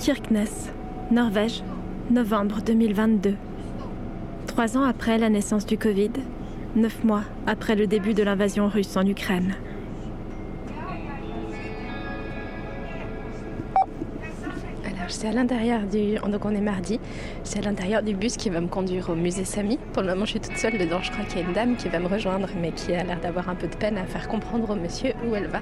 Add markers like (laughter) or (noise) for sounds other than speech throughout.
Kirkness, Norvège, novembre 2022. Trois ans après la naissance du Covid, neuf mois après le début de l'invasion russe en Ukraine. C'est à l'intérieur du. Donc on est mardi. C'est à l'intérieur du bus qui va me conduire au musée Samy. Pour le moment, je suis toute seule dedans. Je crois qu'il y a une dame qui va me rejoindre, mais qui a l'air d'avoir un peu de peine à faire comprendre au monsieur où elle va.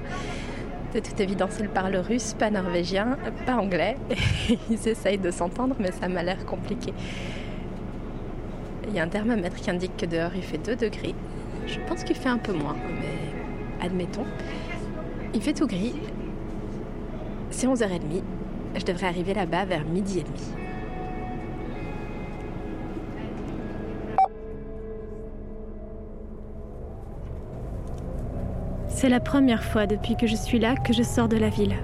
De toute évidence, elle parle russe, pas norvégien, pas anglais. (laughs) Ils essayent de s'entendre, mais ça m'a l'air compliqué. Il y a un thermomètre qui indique que dehors il fait 2 degrés. Je pense qu'il fait un peu moins, mais admettons. Il fait tout gris. C'est 11h30. Je devrais arriver là-bas vers midi et demi. C'est la première fois depuis que je suis là que je sors de la ville.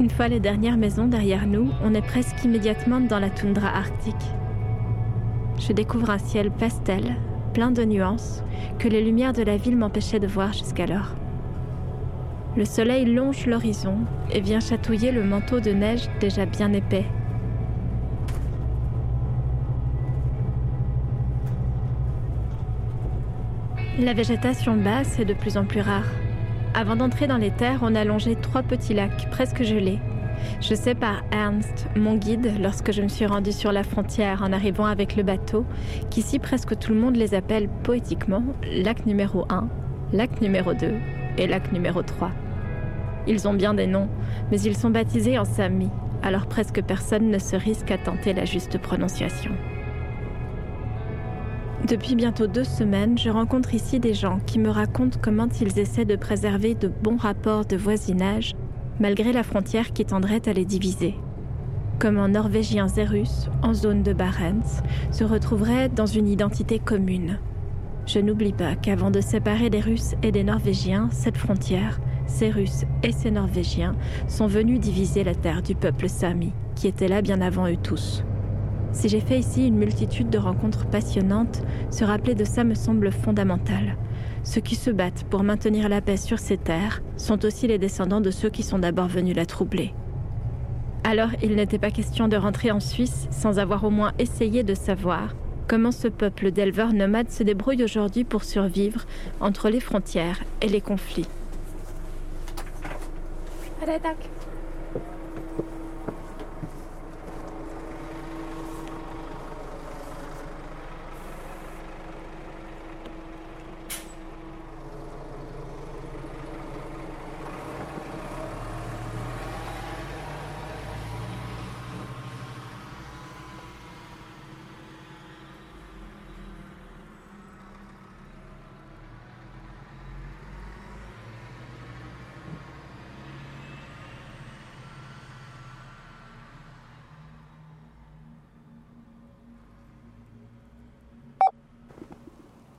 Une fois les dernières maisons derrière nous, on est presque immédiatement dans la toundra arctique. Je découvre un ciel pastel, plein de nuances, que les lumières de la ville m'empêchaient de voir jusqu'alors. Le soleil longe l'horizon et vient chatouiller le manteau de neige déjà bien épais. La végétation basse est de plus en plus rare. Avant d'entrer dans les terres, on a longé trois petits lacs presque gelés. Je sais par Ernst, mon guide, lorsque je me suis rendue sur la frontière en arrivant avec le bateau, qu'ici presque tout le monde les appelle poétiquement lac numéro 1, lac numéro 2 et lac numéro 3. Ils ont bien des noms, mais ils sont baptisés en sami, alors presque personne ne se risque à tenter la juste prononciation. Depuis bientôt deux semaines, je rencontre ici des gens qui me racontent comment ils essaient de préserver de bons rapports de voisinage malgré la frontière qui tendrait à les diviser. Comment Norvégiens et Russes, en zone de Barents, se retrouveraient dans une identité commune. Je n'oublie pas qu'avant de séparer des Russes et des Norvégiens, cette frontière, ces Russes et ces Norvégiens sont venus diviser la terre du peuple sami, qui était là bien avant eux tous. Si j'ai fait ici une multitude de rencontres passionnantes, se rappeler de ça me semble fondamental. Ceux qui se battent pour maintenir la paix sur ces terres sont aussi les descendants de ceux qui sont d'abord venus la troubler. Alors il n'était pas question de rentrer en Suisse sans avoir au moins essayé de savoir comment ce peuple d'éleveurs nomades se débrouille aujourd'hui pour survivre entre les frontières et les conflits.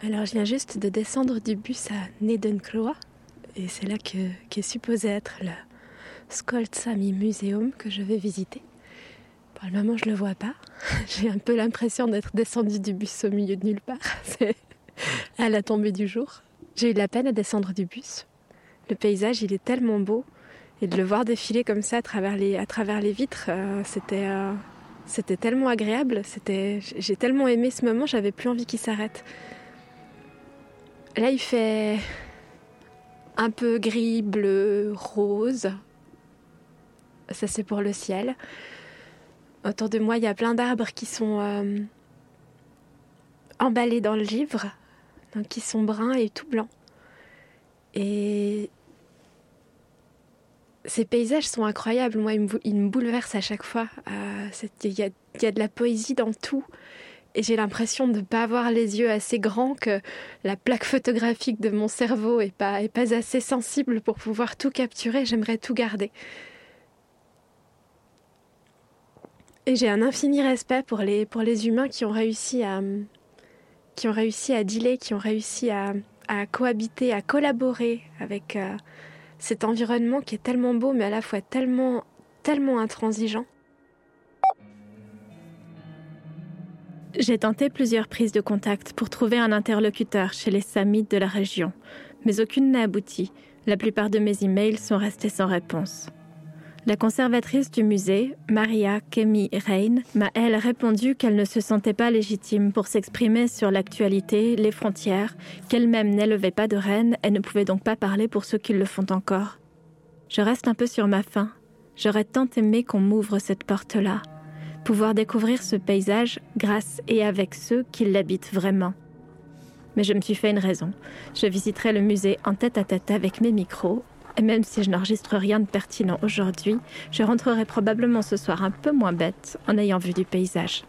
Alors je viens juste de descendre du bus à Nedenkloa et c'est là que qu'est supposé être le Skoltsami Museum que je vais visiter. Pour le moment je le vois pas. (laughs) J'ai un peu l'impression d'être descendu du bus au milieu de nulle part. (laughs) C'est à la tombée du jour. J'ai eu de la peine à descendre du bus. Le paysage il est tellement beau et de le voir défiler comme ça à travers les, à travers les vitres, euh, c'était euh, c'était tellement agréable. C'était j'ai tellement aimé ce moment, j'avais plus envie qu'il s'arrête. Là, il fait un peu gris, bleu, rose. Ça, c'est pour le ciel. Autour de moi, il y a plein d'arbres qui sont euh, emballés dans le givre, donc qui sont bruns et tout blancs. Et ces paysages sont incroyables. Moi, ils me, bouleversent à chaque fois. Euh, il y, a de la poésie dans tout. Et j'ai l'impression de ne pas avoir les yeux assez grands, que la plaque photographique de mon cerveau est pas assez sensible pour pouvoir tout capturer. J'aimerais tout garder. Et j'ai un infini respect pour les, humains qui ont réussi à, qui ont réussi à dealer, qui ont réussi à, à cohabiter, à collaborer avec euh, cet environnement qui est tellement beau, mais à la fois tellement, tellement intransigeant. J'ai tenté plusieurs prises de contact pour trouver un interlocuteur chez les Samites de la région, mais aucune n'a abouti. La plupart de mes emails sont restés sans réponse. La conservatrice du musée, Maria Kemi Rein, m'a elle répondu qu'elle ne se sentait pas légitime pour s'exprimer sur l'actualité, les frontières, qu'elle-même n'élevait pas de reine et ne pouvait donc pas parler pour ceux qui le font encore. Je reste un peu sur ma faim. J'aurais tant aimé qu'on m'ouvre cette porte-là, pouvoir découvrir ce paysage grâce et avec ceux qui l'habitent vraiment. Mais je me suis fait une raison. Je visiterai le musée en tête à tête avec mes micros et même si je n'enregistre rien de pertinent aujourd'hui, je rentrerai probablement ce soir un peu moins bête en ayant vu du paysage.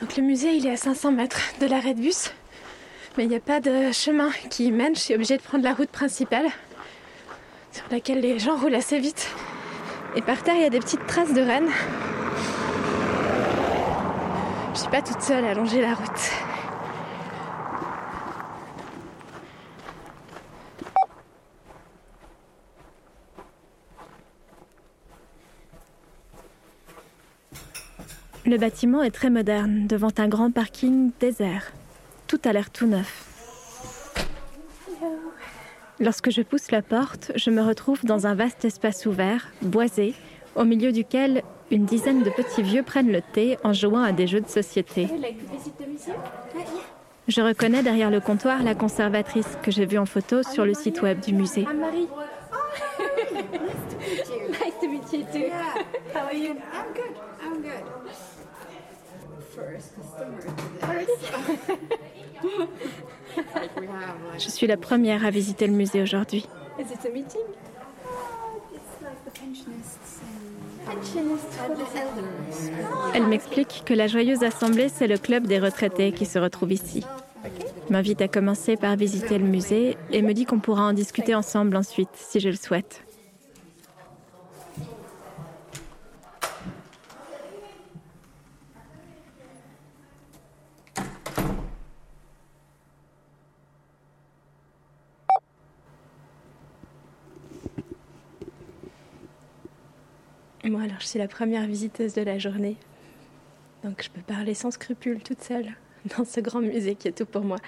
Donc le musée, il est à 500 mètres de l'arrêt de bus, mais il n'y a pas de chemin qui y mène. Je suis obligée de prendre la route principale, sur laquelle les gens roulent assez vite. Et par terre, il y a des petites traces de rennes. Je suis pas toute seule à longer la route. Le bâtiment est très moderne, devant un grand parking désert. Tout a l'air tout neuf. Lorsque je pousse la porte, je me retrouve dans un vaste espace ouvert, boisé, au milieu duquel une dizaine de petits vieux prennent le thé en jouant à des jeux de société. Je reconnais derrière le comptoir la conservatrice que j'ai vue en photo sur le site web du musée. (laughs) (laughs) Je suis la première à visiter le musée aujourd'hui. Elle m'explique que la joyeuse assemblée, c'est le club des retraités qui se retrouve ici. M'invite à commencer par visiter le musée et me dit qu'on pourra en discuter ensemble ensuite, si je le souhaite. Moi, alors, je suis la première visiteuse de la journée. Donc, je peux parler sans scrupule toute seule (laughs) dans ce grand musée qui est tout pour moi.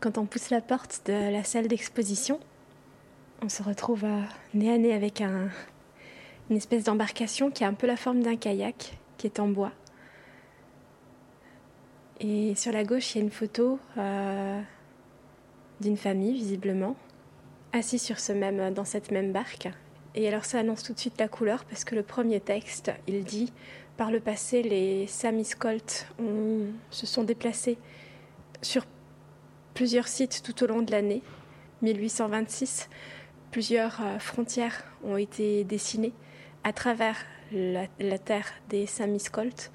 Quand on pousse la porte de la salle d'exposition, on se retrouve euh, nez à nez avec un- une espèce d'embarcation qui a un peu la forme d'un kayak, qui est en bois. Et sur la gauche, il y a une photo euh, d'une famille, visiblement, assise sur ce même, dans cette même barque. Et alors ça annonce tout de suite la couleur parce que le premier texte, il dit par le passé, les Samiscolt ont- se sont déplacés sur plusieurs sites tout au long de l'année 1826. Plusieurs euh, frontières ont été dessinées à travers la, terre des Samiscolt.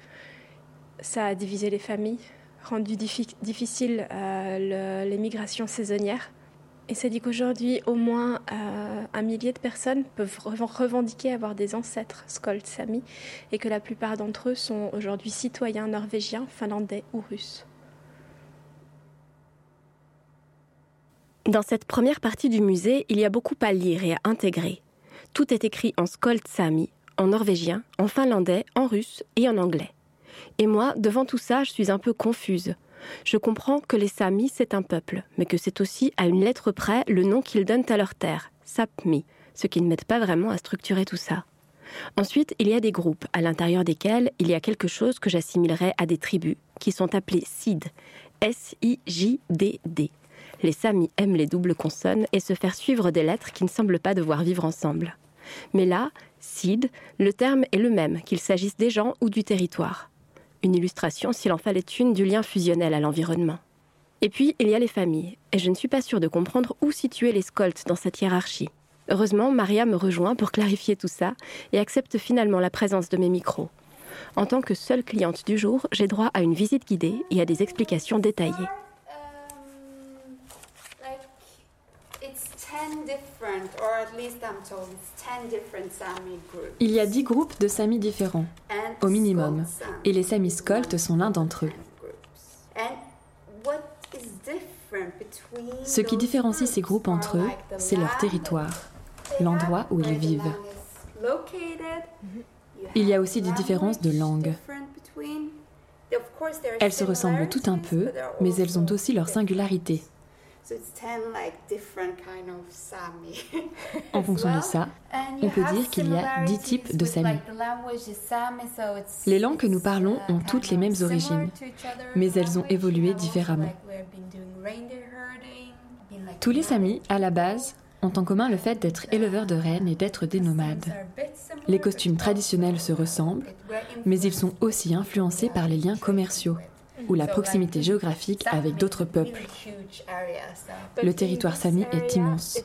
Ça a divisé les familles, rendu diffi- difficile euh, migrations saisonnières. Et ça dit qu'aujourd'hui, au moins euh, un millier de personnes peuvent reven- revendiquer avoir des ancêtres Skolt Sami et que la plupart d'entre eux sont aujourd'hui citoyens norvégiens, finlandais ou russes. Dans cette première partie du musée, il y a beaucoup à lire et à intégrer. Tout est écrit en skolt sami, en norvégien, en finlandais, en russe et en anglais. Et moi, devant tout ça, je suis un peu confuse. Je comprends que les Samis, c'est un peuple, mais que c'est aussi à une lettre près le nom qu'ils donnent à leur terre, Sapmi, ce qui ne m'aide pas vraiment à structurer tout ça. Ensuite, il y a des groupes, à l'intérieur desquels il y a quelque chose que j'assimilerais à des tribus, qui sont appelées Sid, S-I-J-D-D. Les Samis aiment les doubles consonnes et se faire suivre des lettres qui ne semblent pas devoir vivre ensemble. Mais là, Sid, le terme est le même, qu'il s'agisse des gens ou du territoire. Une illustration, s'il en fallait une, du lien fusionnel à l'environnement. Et puis, il y a les familles, et je ne suis pas sûre de comprendre où situer les Skolts dans cette hiérarchie. Heureusement, Maria me rejoint pour clarifier tout ça et accepte finalement la présence de mes micros. En tant que seule cliente du jour, j'ai droit à une visite guidée et à des explications détaillées. Il y a dix groupes de Samis différents, au minimum, et les Samis Skolt sont l'un d'entre eux. Ce qui différencie ces groupes entre eux, c'est leur territoire, l'endroit où ils vivent. Il y a aussi des différences de langue. Elles se ressemblent tout un peu, mais elles ont aussi leurs singularités. (laughs) En fonction de ça, on peut dire qu'il y a dix types de Sami. Les langues que nous parlons uh, ont toutes les mêmes origines, mais elles ont évolué différemment. Tous les Samis, à la base, ont en commun le fait d'être éleveurs de rennes et d'être des nomades. Les costumes traditionnels se ressemblent, mais ils sont aussi influencés par les liens commerciaux ou la proximité géographique avec d'autres peuples. Le territoire Sami est immense.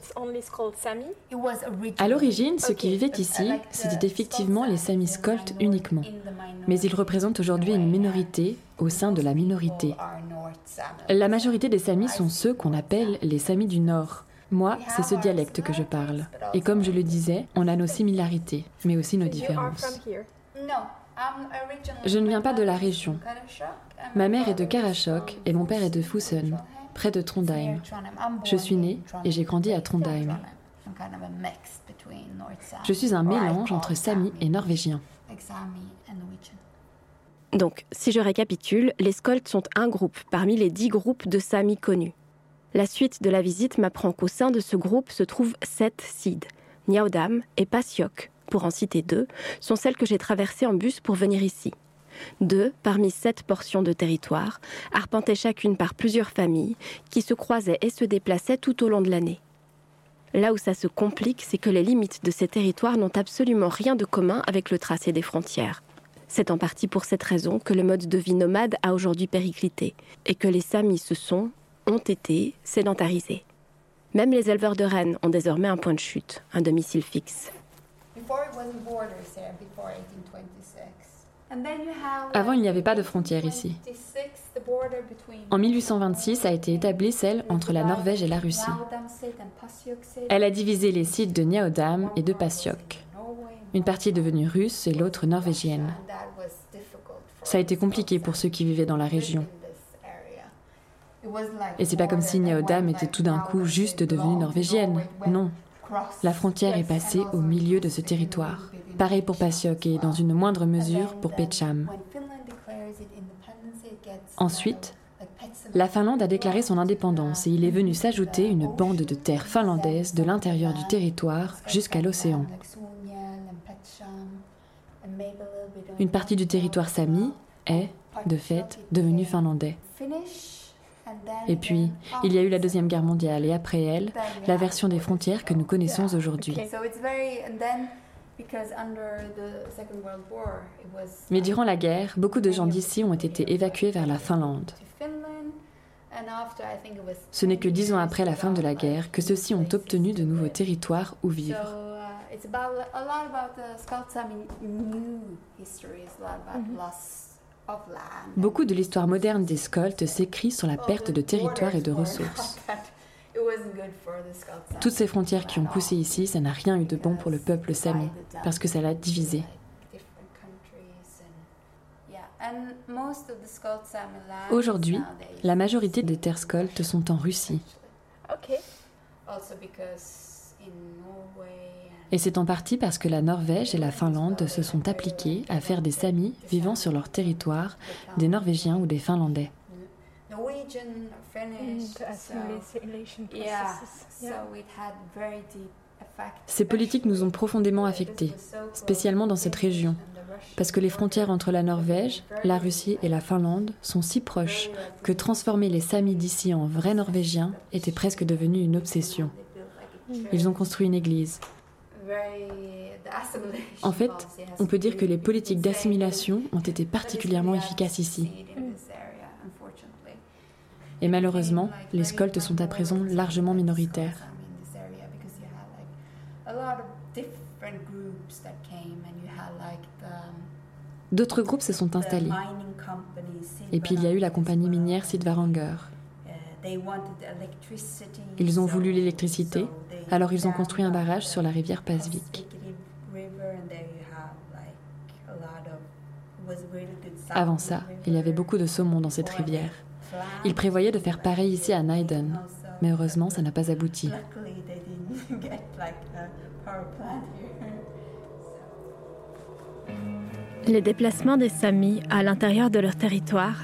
À l'origine, ceux qui vivaient ici, c'était effectivement les Samis scoltes uniquement. Mais ils représentent aujourd'hui une minorité au sein de la minorité. La majorité des Samis sont ceux qu'on appelle les Samis du Nord. Moi, c'est ce dialecte que je parle. Et comme je le disais, on a nos similarités, mais aussi nos différences. Je ne viens pas de la région. Ma mère est de Karasjok et mon père est de Fussen, près de Trondheim. Je suis née et j'ai grandi à Trondheim. Je suis un mélange entre Sami et Norvégien. Donc, si je récapitule, les Skolts sont un groupe parmi les dix groupes de Samis connus. La suite de la visite m'apprend qu'au sein de ce groupe se trouvent sept Sid. Niaudam et Pasiok, pour en citer deux, sont celles que j'ai traversées en bus pour venir ici. Deux, parmi sept portions de territoire, arpentées chacune par plusieurs familles, qui se croisaient et se déplaçaient tout au long de l'année. Là où ça se complique, c'est que les limites de ces territoires n'ont absolument rien de commun avec le tracé des frontières. C'est en partie pour cette raison que le mode de vie nomade a aujourd'hui périclité et que les Samis se sont, ont été, sédentarisés. Même les éleveurs de rennes ont désormais un point de chute, un domicile fixe. Avant, il n'y avait pas de frontière ici. En 1826 a été établie celle entre la Norvège et la Russie. Elle a divisé les sites de Niaudam et de Pasiok. Une partie est devenue russe et l'autre norvégienne. Ça a été compliqué pour ceux qui vivaient dans la région. Et c'est pas comme si Niaudam était tout d'un coup juste devenue norvégienne. Non. La frontière est passée au milieu de ce territoire. Pareil pour Pasiok et dans une moindre mesure pour Pecham. Ensuite, la Finlande a déclaré son indépendance et il est venu s'ajouter une bande de terre finlandaise de l'intérieur du territoire jusqu'à l'océan. Une partie du territoire sami est, de fait, devenue finlandais. Et puis, il y a eu la Deuxième Guerre mondiale et après elle, la version des frontières que nous connaissons aujourd'hui. Mais durant la guerre, beaucoup de gens d'ici ont été évacués vers la Finlande. Ce n'est que dix ans après la fin de la guerre que ceux-ci ont obtenu de nouveaux territoires où vivre. Beaucoup de l'histoire moderne des Skolts s'écrit sur la perte de territoire et de ressources. Toutes ces frontières qui ont poussé ici, ça n'a rien eu de bon pour le peuple sami, parce que ça l'a divisé. Aujourd'hui, la majorité des terres scoltes sont en Russie. Et c'est en partie parce que la Norvège et la Finlande se sont appliquées à faire des Samis vivant sur leur territoire des Norvégiens ou des Finlandais. Ces politiques nous ont profondément affectés, spécialement dans cette région, parce que les frontières entre la Norvège, la Russie et la Finlande sont si proches que transformer les Samis d'ici en vrais Norvégiens était presque devenu une obsession. Ils ont construit une église. En fait, on peut dire que les politiques d'assimilation ont été particulièrement efficaces ici. Et malheureusement, les Skolts sont à présent largement minoritaires. D'autres groupes se sont installés. Et puis il y a eu la compagnie minière Sidvaranger. Ils ont voulu l'électricité, alors ils ont construit un barrage sur la rivière Pasvik. Avant ça, il y avait beaucoup de saumon dans cette rivière. Ils prévoyaient de faire pareil ici à Naiden, mais heureusement, ça n'a pas abouti. (laughs) Les déplacements des Samis à l'intérieur de leur territoire,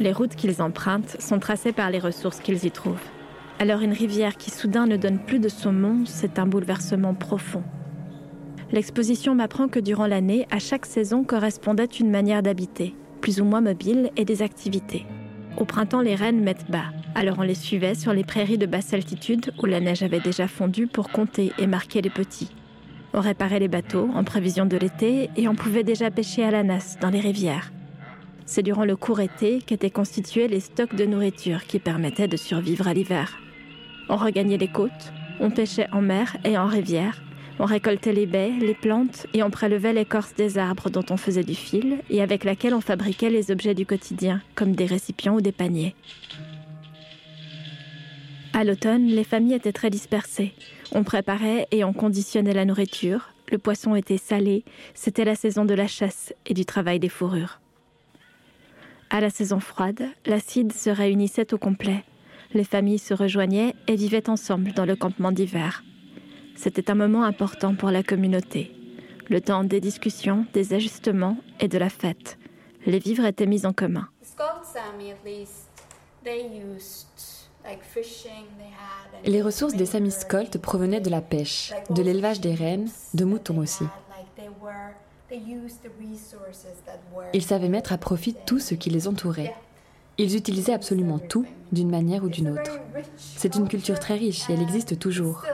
les routes qu'ils empruntent, sont tracées par les ressources qu'ils y trouvent. Alors une rivière qui soudain ne donne plus de saumon, c'est un bouleversement profond. L'exposition m'apprend que durant l'année, à chaque saison correspondait une manière d'habiter, plus ou moins mobile, et des activités. Au printemps, les rennes mettent bas, alors on les suivait sur les prairies de basse altitude où la neige avait déjà fondu pour compter et marquer les petits. On réparait les bateaux en prévision de l'été et on pouvait déjà pêcher à la nasse dans les rivières. C'est durant le court été qu'étaient constitués les stocks de nourriture qui permettaient de survivre à l'hiver. On regagnait les côtes, on pêchait en mer et en rivière, on récoltait les baies, les plantes et on prélevait l'écorce des arbres dont on faisait du fil et avec laquelle on fabriquait les objets du quotidien, comme des récipients ou des paniers. À l'automne, les familles étaient très dispersées. On préparait et on conditionnait la nourriture. Le poisson était salé. C'était la saison de la chasse et du travail des fourrures. À la saison froide, l'acide se réunissait au complet. Les familles se rejoignaient et vivaient ensemble dans le campement d'hiver. C'était un moment important pour la communauté. Le temps des discussions, des ajustements et de la fête. Les vivres étaient mis en commun. Les ressources des Samis Colt provenaient de la pêche, de l'élevage des rennes, de moutons aussi. Ils savaient mettre à profit tout ce qui les entourait. Ils utilisaient absolument tout d'une manière ou d'une autre. C'est une culture très riche et elle existe toujours.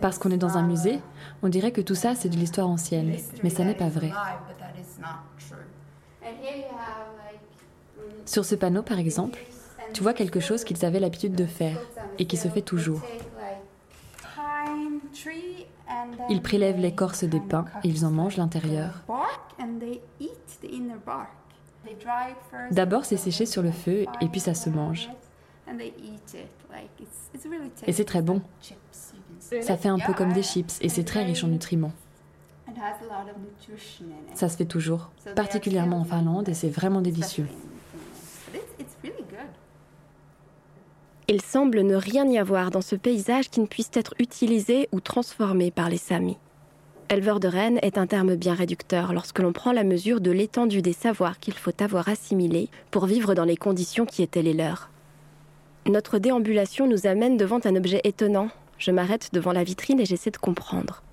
Parce qu'on est dans un musée, on dirait que tout ça c'est de l'histoire ancienne, mais ça n'est pas vrai. Sur ce panneau, par exemple, tu vois quelque chose qu'ils avaient l'habitude de faire et qui se fait toujours. Ils prélèvent l'écorce des pins et ils en mangent l'intérieur. D'abord, c'est séché sur le feu et puis ça se mange. Et c'est très bon. Ça fait un peu comme des chips et c'est très riche en nutriments. Ça se fait toujours, particulièrement en Finlande et c'est vraiment délicieux. Il semble ne rien y avoir dans ce paysage qui ne puisse être utilisé ou transformé par les Samis. Éleveur de rennes est un terme bien réducteur lorsque l'on prend la mesure de l'étendue des savoirs qu'il faut avoir assimilés pour vivre dans les conditions qui étaient les leurs. Notre déambulation nous amène devant un objet étonnant. Je m'arrête devant la vitrine et j'essaie de comprendre.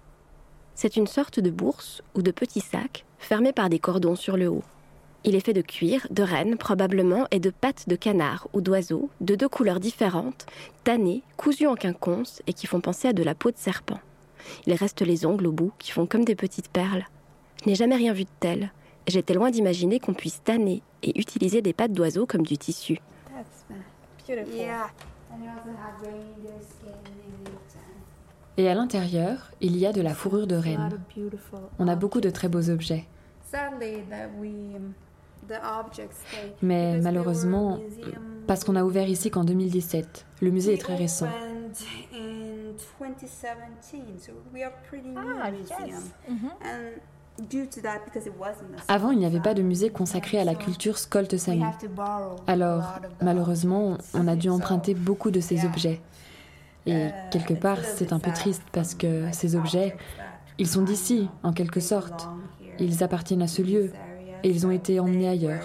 C'est une sorte de bourse ou de petit sac fermé par des cordons sur le haut. Il est fait de cuir, de renne probablement, et de pattes de canard ou d'oiseau, de deux couleurs différentes, tannées, cousues en quinconce et qui font penser à de la peau de serpent. Il reste les ongles au bout qui font comme des petites perles. Je n'ai jamais rien vu de tel. J'étais loin d'imaginer qu'on puisse tanner et utiliser des pattes d'oiseau comme du tissu. Et à l'intérieur, il y a de la fourrure de renne. On a beaucoup de très beaux objets. Mais malheureusement, parce qu'on a ouvert ici qu'en 2017, le musée est très récent. Avant, il n'y avait pas de musée consacré à la culture Skolt Sami. Alors, malheureusement, on a dû emprunter beaucoup de ces objets. Et quelque part, c'est un peu triste parce que ces objets, ils sont d'ici, en quelque sorte. Ils appartiennent à ce lieu et ils ont été emmenés ailleurs.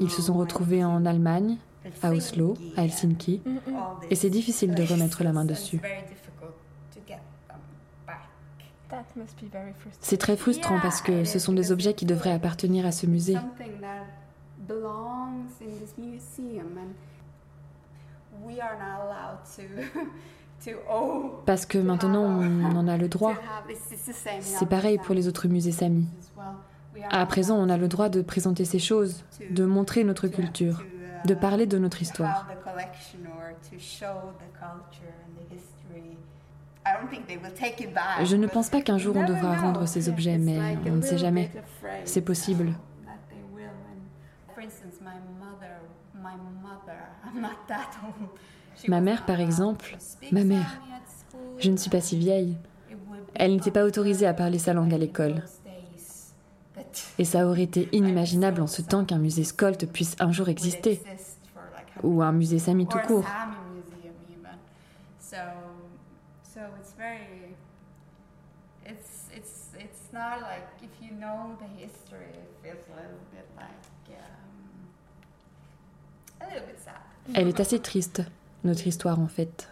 Ils se sont retrouvés en Allemagne, à Oslo, à Helsinki, et c'est difficile de remettre la main dessus. C'est très frustrant parce que ce sont des objets qui devraient appartenir à ce musée. (laughs) Parce que maintenant, on en a le (laughs) droit. C'est pareil pour les autres musées Sami. À présent, on a le droit de présenter ces choses, de montrer notre culture, de parler de notre histoire. Je ne pense pas qu'un jour on devra rendre ces objets, mais on ne sait jamais. C'est possible. Ma mère, par exemple, ma mère, je ne suis pas si vieille. Elle n'était pas autorisée à parler sa langue à l'école. Et ça aurait été inimaginable en ce temps qu'un musée Skolt puisse un jour exister. Ou un musée Sami tout court. Elle est assez triste, notre histoire en fait.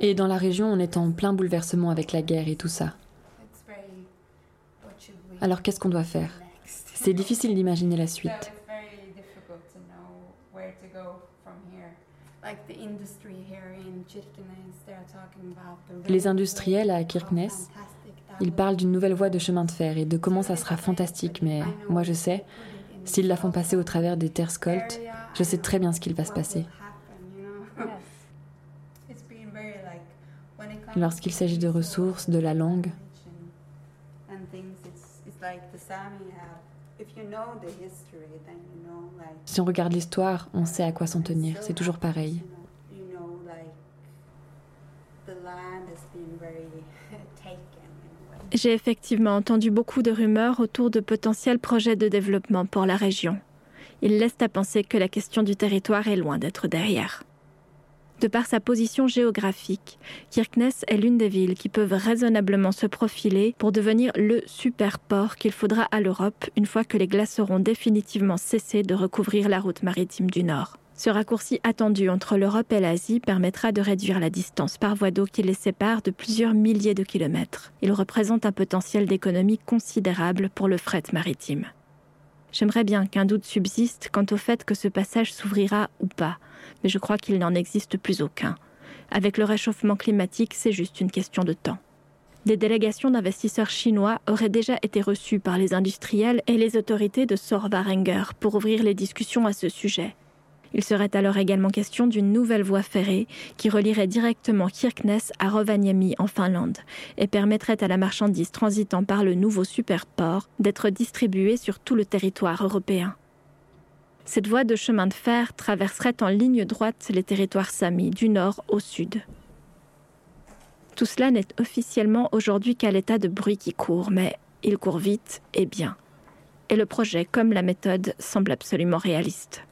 Et dans la région, on est en plein bouleversement avec la guerre et tout ça. Alors qu'est-ce qu'on doit faire? C'est difficile d'imaginer la suite. (laughs) Les industriels à Kirkenes, ils parlent d'une nouvelle voie de chemin de fer et de comment ça sera fantastique, mais moi je sais, s'ils la font passer au travers des terres scoltes, je sais très bien ce qu'il va se passer. (laughs) Lorsqu'il s'agit de ressources, de la langue, si on regarde l'histoire, on sait à quoi s'en tenir, c'est toujours pareil. (laughs) J'ai effectivement entendu beaucoup de rumeurs autour de potentiels projets de développement pour la région. Ils laissent à penser que la question du territoire est loin d'être derrière. De par sa position géographique, Kirkenes est l'une des villes qui peuvent raisonnablement se profiler pour devenir le super port qu'il faudra à l'Europe une fois que les glaces auront définitivement cessé de recouvrir la route maritime du Nord. Ce raccourci attendu entre l'Europe et l'Asie permettra de réduire la distance par voie d'eau qui les sépare de plusieurs milliers de kilomètres. Il représente un potentiel d'économie considérable pour le fret maritime. J'aimerais bien qu'un doute subsiste quant au fait que ce passage s'ouvrira ou pas, mais je crois qu'il n'en existe plus aucun. Avec le réchauffement climatique, c'est juste une question de temps. Des délégations d'investisseurs chinois auraient déjà été reçues par les industriels et les autorités de Sorvarenger pour ouvrir les discussions à ce sujet. Il serait alors également question d'une nouvelle voie ferrée qui relierait directement Kirkenes à Rovaniemi en Finlande et permettrait à la marchandise transitant par le nouveau superport d'être distribuée sur tout le territoire européen. Cette voie de chemin de fer traverserait en ligne droite les territoires samis du nord au sud. Tout cela n'est officiellement aujourd'hui qu'à l'état de bruit qui court, mais il court vite et bien. Et le projet, comme la méthode, semble absolument réaliste.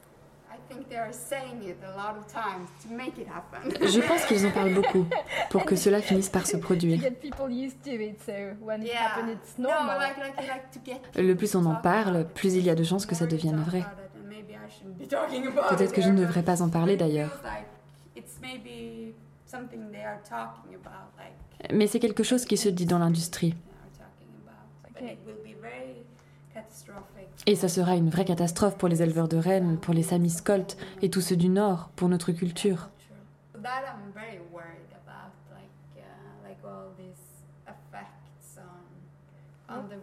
Je pense qu'ils en parlent beaucoup pour que cela finisse par se produire. Le plus on en parle, plus il y a de chances que ça devienne vrai. Peut-être que je ne devrais pas en parler d'ailleurs. Mais c'est quelque chose qui se dit dans l'industrie. Et ça sera une vraie catastrophe pour les éleveurs de rennes, pour les Samis Colt et tous ceux du Nord, pour notre culture.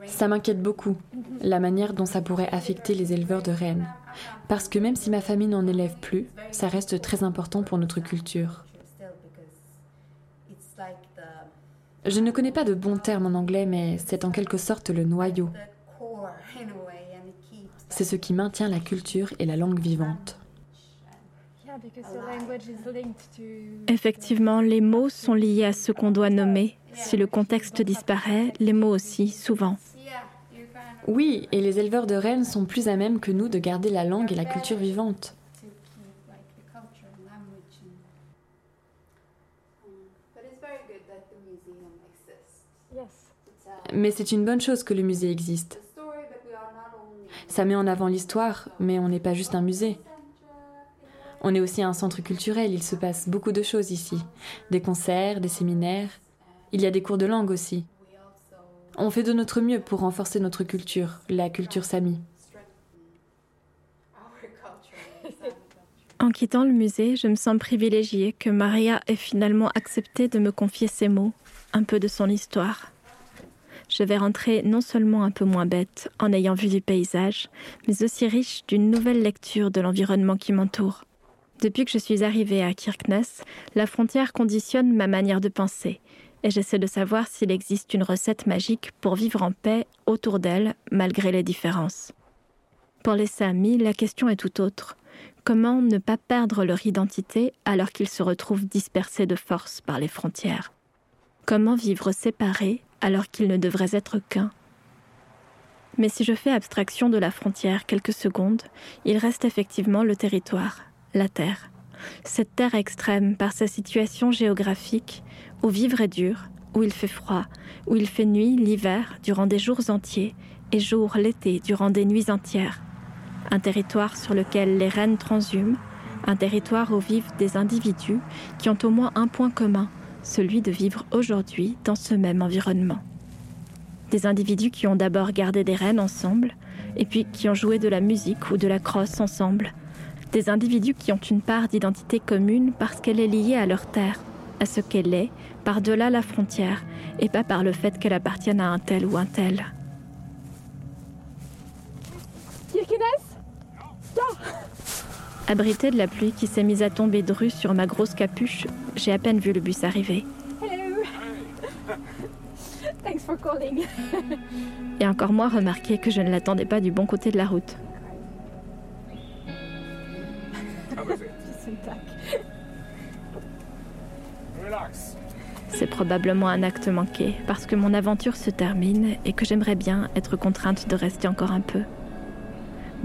Ça m'inquiète beaucoup, la manière dont ça pourrait affecter les éleveurs de rennes. Parce que même si ma famille n'en élève plus, ça reste très important pour notre culture. Je ne connais pas de bons termes en anglais, mais c'est en quelque sorte le noyau. C'est ce qui maintient la culture et la langue vivante. Effectivement, les mots sont liés à ce qu'on doit nommer. Si le contexte disparaît, les mots aussi, souvent. Oui, et les éleveurs de rennes sont plus à même que nous de garder la langue et la culture vivante. Mais c'est une bonne chose que le musée existe. Ça met en avant l'histoire, mais on n'est pas juste un musée. On est aussi un centre culturel, il se passe beaucoup de choses ici. Des concerts, des séminaires. Il y a des cours de langue aussi. On fait de notre mieux pour renforcer notre culture, la culture sami. En quittant le musée, je me sens privilégiée que Maria ait finalement accepté de me confier ces mots, un peu de son histoire. Je vais rentrer non seulement un peu moins bête en ayant vu du paysage, mais aussi riche d'une nouvelle lecture de l'environnement qui m'entoure. Depuis que je suis arrivée à Kirkenes, la frontière conditionne ma manière de penser, et j'essaie de savoir s'il existe une recette magique pour vivre en paix autour d'elle, malgré les différences. Pour les Samis, la question est tout autre. Comment ne pas perdre leur identité alors qu'ils se retrouvent dispersés de force par les frontières? Comment vivre séparés alors qu'ils ne devraient être qu'un Mais si je fais abstraction de la frontière quelques secondes, il reste effectivement le territoire, la terre. Cette terre extrême par sa situation géographique, où vivre est dur, où il fait froid, où il fait nuit l'hiver durant des jours entiers et jour l'été durant des nuits entières. Un territoire sur lequel les reines transhument, un territoire où vivent des individus qui ont au moins un point commun, celui de vivre aujourd'hui dans ce même environnement. Des individus qui ont d'abord gardé des reines ensemble, et puis qui ont joué de la musique ou de la crosse ensemble. Des individus qui ont une part d'identité commune parce qu'elle est liée à leur terre, à ce qu'elle est, par-delà la frontière, et pas par le fait qu'elle appartienne à un tel ou un tel. Abrité de la pluie qui s'est mise à tomber dru sur ma grosse capuche, j'ai à peine vu le bus arriver. Et encore moins remarqué que je ne l'attendais pas du bon côté de la route. C'est probablement un acte manqué parce que mon aventure se termine et que j'aimerais bien être contrainte de rester encore un peu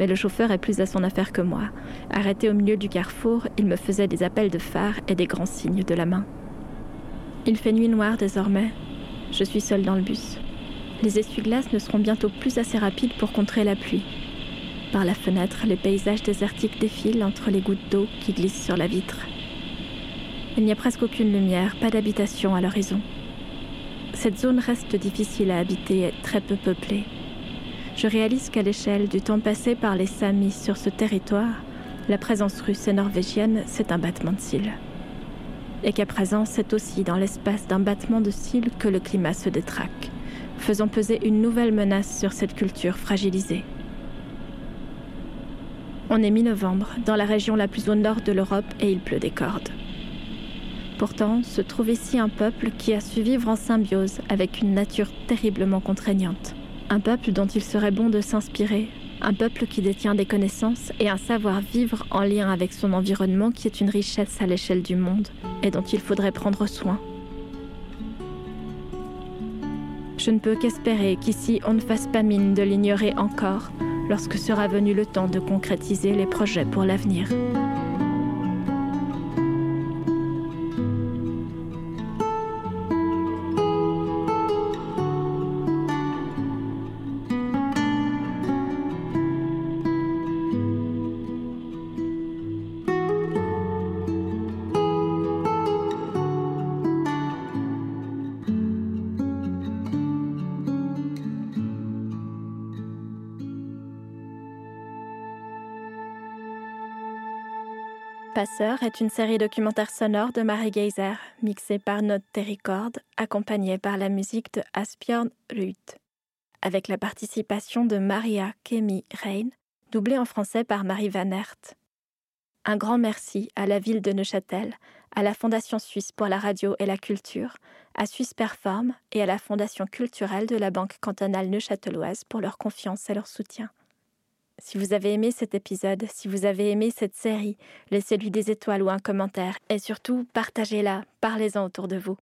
mais le chauffeur est plus à son affaire que moi. Arrêté au milieu du carrefour, il me faisait des appels de phare et des grands signes de la main. Il fait nuit noire désormais. Je suis seule dans le bus. Les essuie-glaces ne seront bientôt plus assez rapides pour contrer la pluie. Par la fenêtre, les paysages désertiques défilent entre les gouttes d'eau qui glissent sur la vitre. Il n'y a presque aucune lumière, pas d'habitation à l'horizon. Cette zone reste difficile à habiter et très peu peuplée je réalise qu'à l'échelle du temps passé par les Samis sur ce territoire, la présence russe et norvégienne, c'est un battement de cils. Et qu'à présent, c'est aussi dans l'espace d'un battement de cils que le climat se détraque, faisant peser une nouvelle menace sur cette culture fragilisée. On est mi-novembre, dans la région la plus au nord de l'Europe, et il pleut des cordes. Pourtant, se trouve ici un peuple qui a su vivre en symbiose avec une nature terriblement contraignante un peuple dont il serait bon de s'inspirer, un peuple qui détient des connaissances et un savoir-vivre en lien avec son environnement qui est une richesse à l'échelle du monde et dont il faudrait prendre soin. Je ne peux qu'espérer qu'ici on ne fasse pas mine de l'ignorer encore lorsque sera venu le temps de concrétiser les projets pour l'avenir. Passeur est une série documentaire sonore de Marie Geyser, mixée par Note Terricord, accompagnée par la musique de Asbjørn Ruth, avec la participation de Maria Kemi Rein, doublée en français par Marie Van Aert. Un grand merci à la ville de Neuchâtel, à la Fondation suisse pour la radio et la culture, à Suisse Perform et à la Fondation culturelle de la Banque cantonale neuchâteloise pour leur confiance et leur soutien. Si vous avez aimé cet épisode, si vous avez aimé cette série, laissez-lui des étoiles ou un commentaire et surtout partagez-la, parlez-en autour de vous.